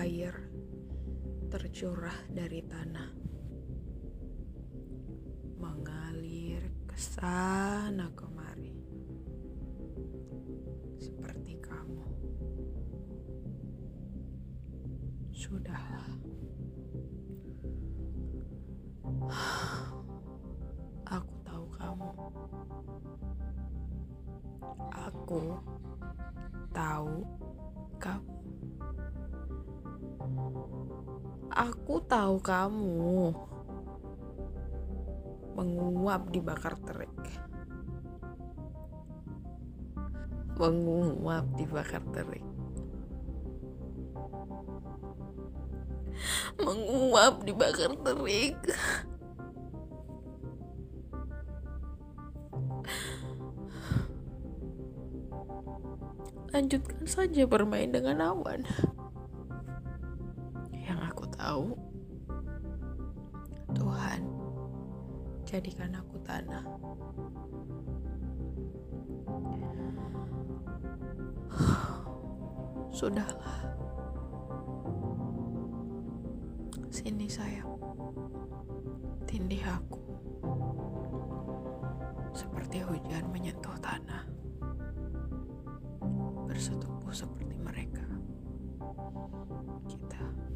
air tercurah dari tanah, mengalir ke sana kemari, seperti kamu. Sudahlah, aku tahu kamu. Aku tahu kamu. Aku tahu kamu menguap dibakar terik. Menguap dibakar terik. Menguap dibakar terik. Lanjutkan saja bermain dengan awan. Tahu, Tuhan, jadikan aku tanah. Sudahlah. Sini sayang. Tindih aku. Seperti hujan menyentuh tanah bersetubuh seperti mereka. Kita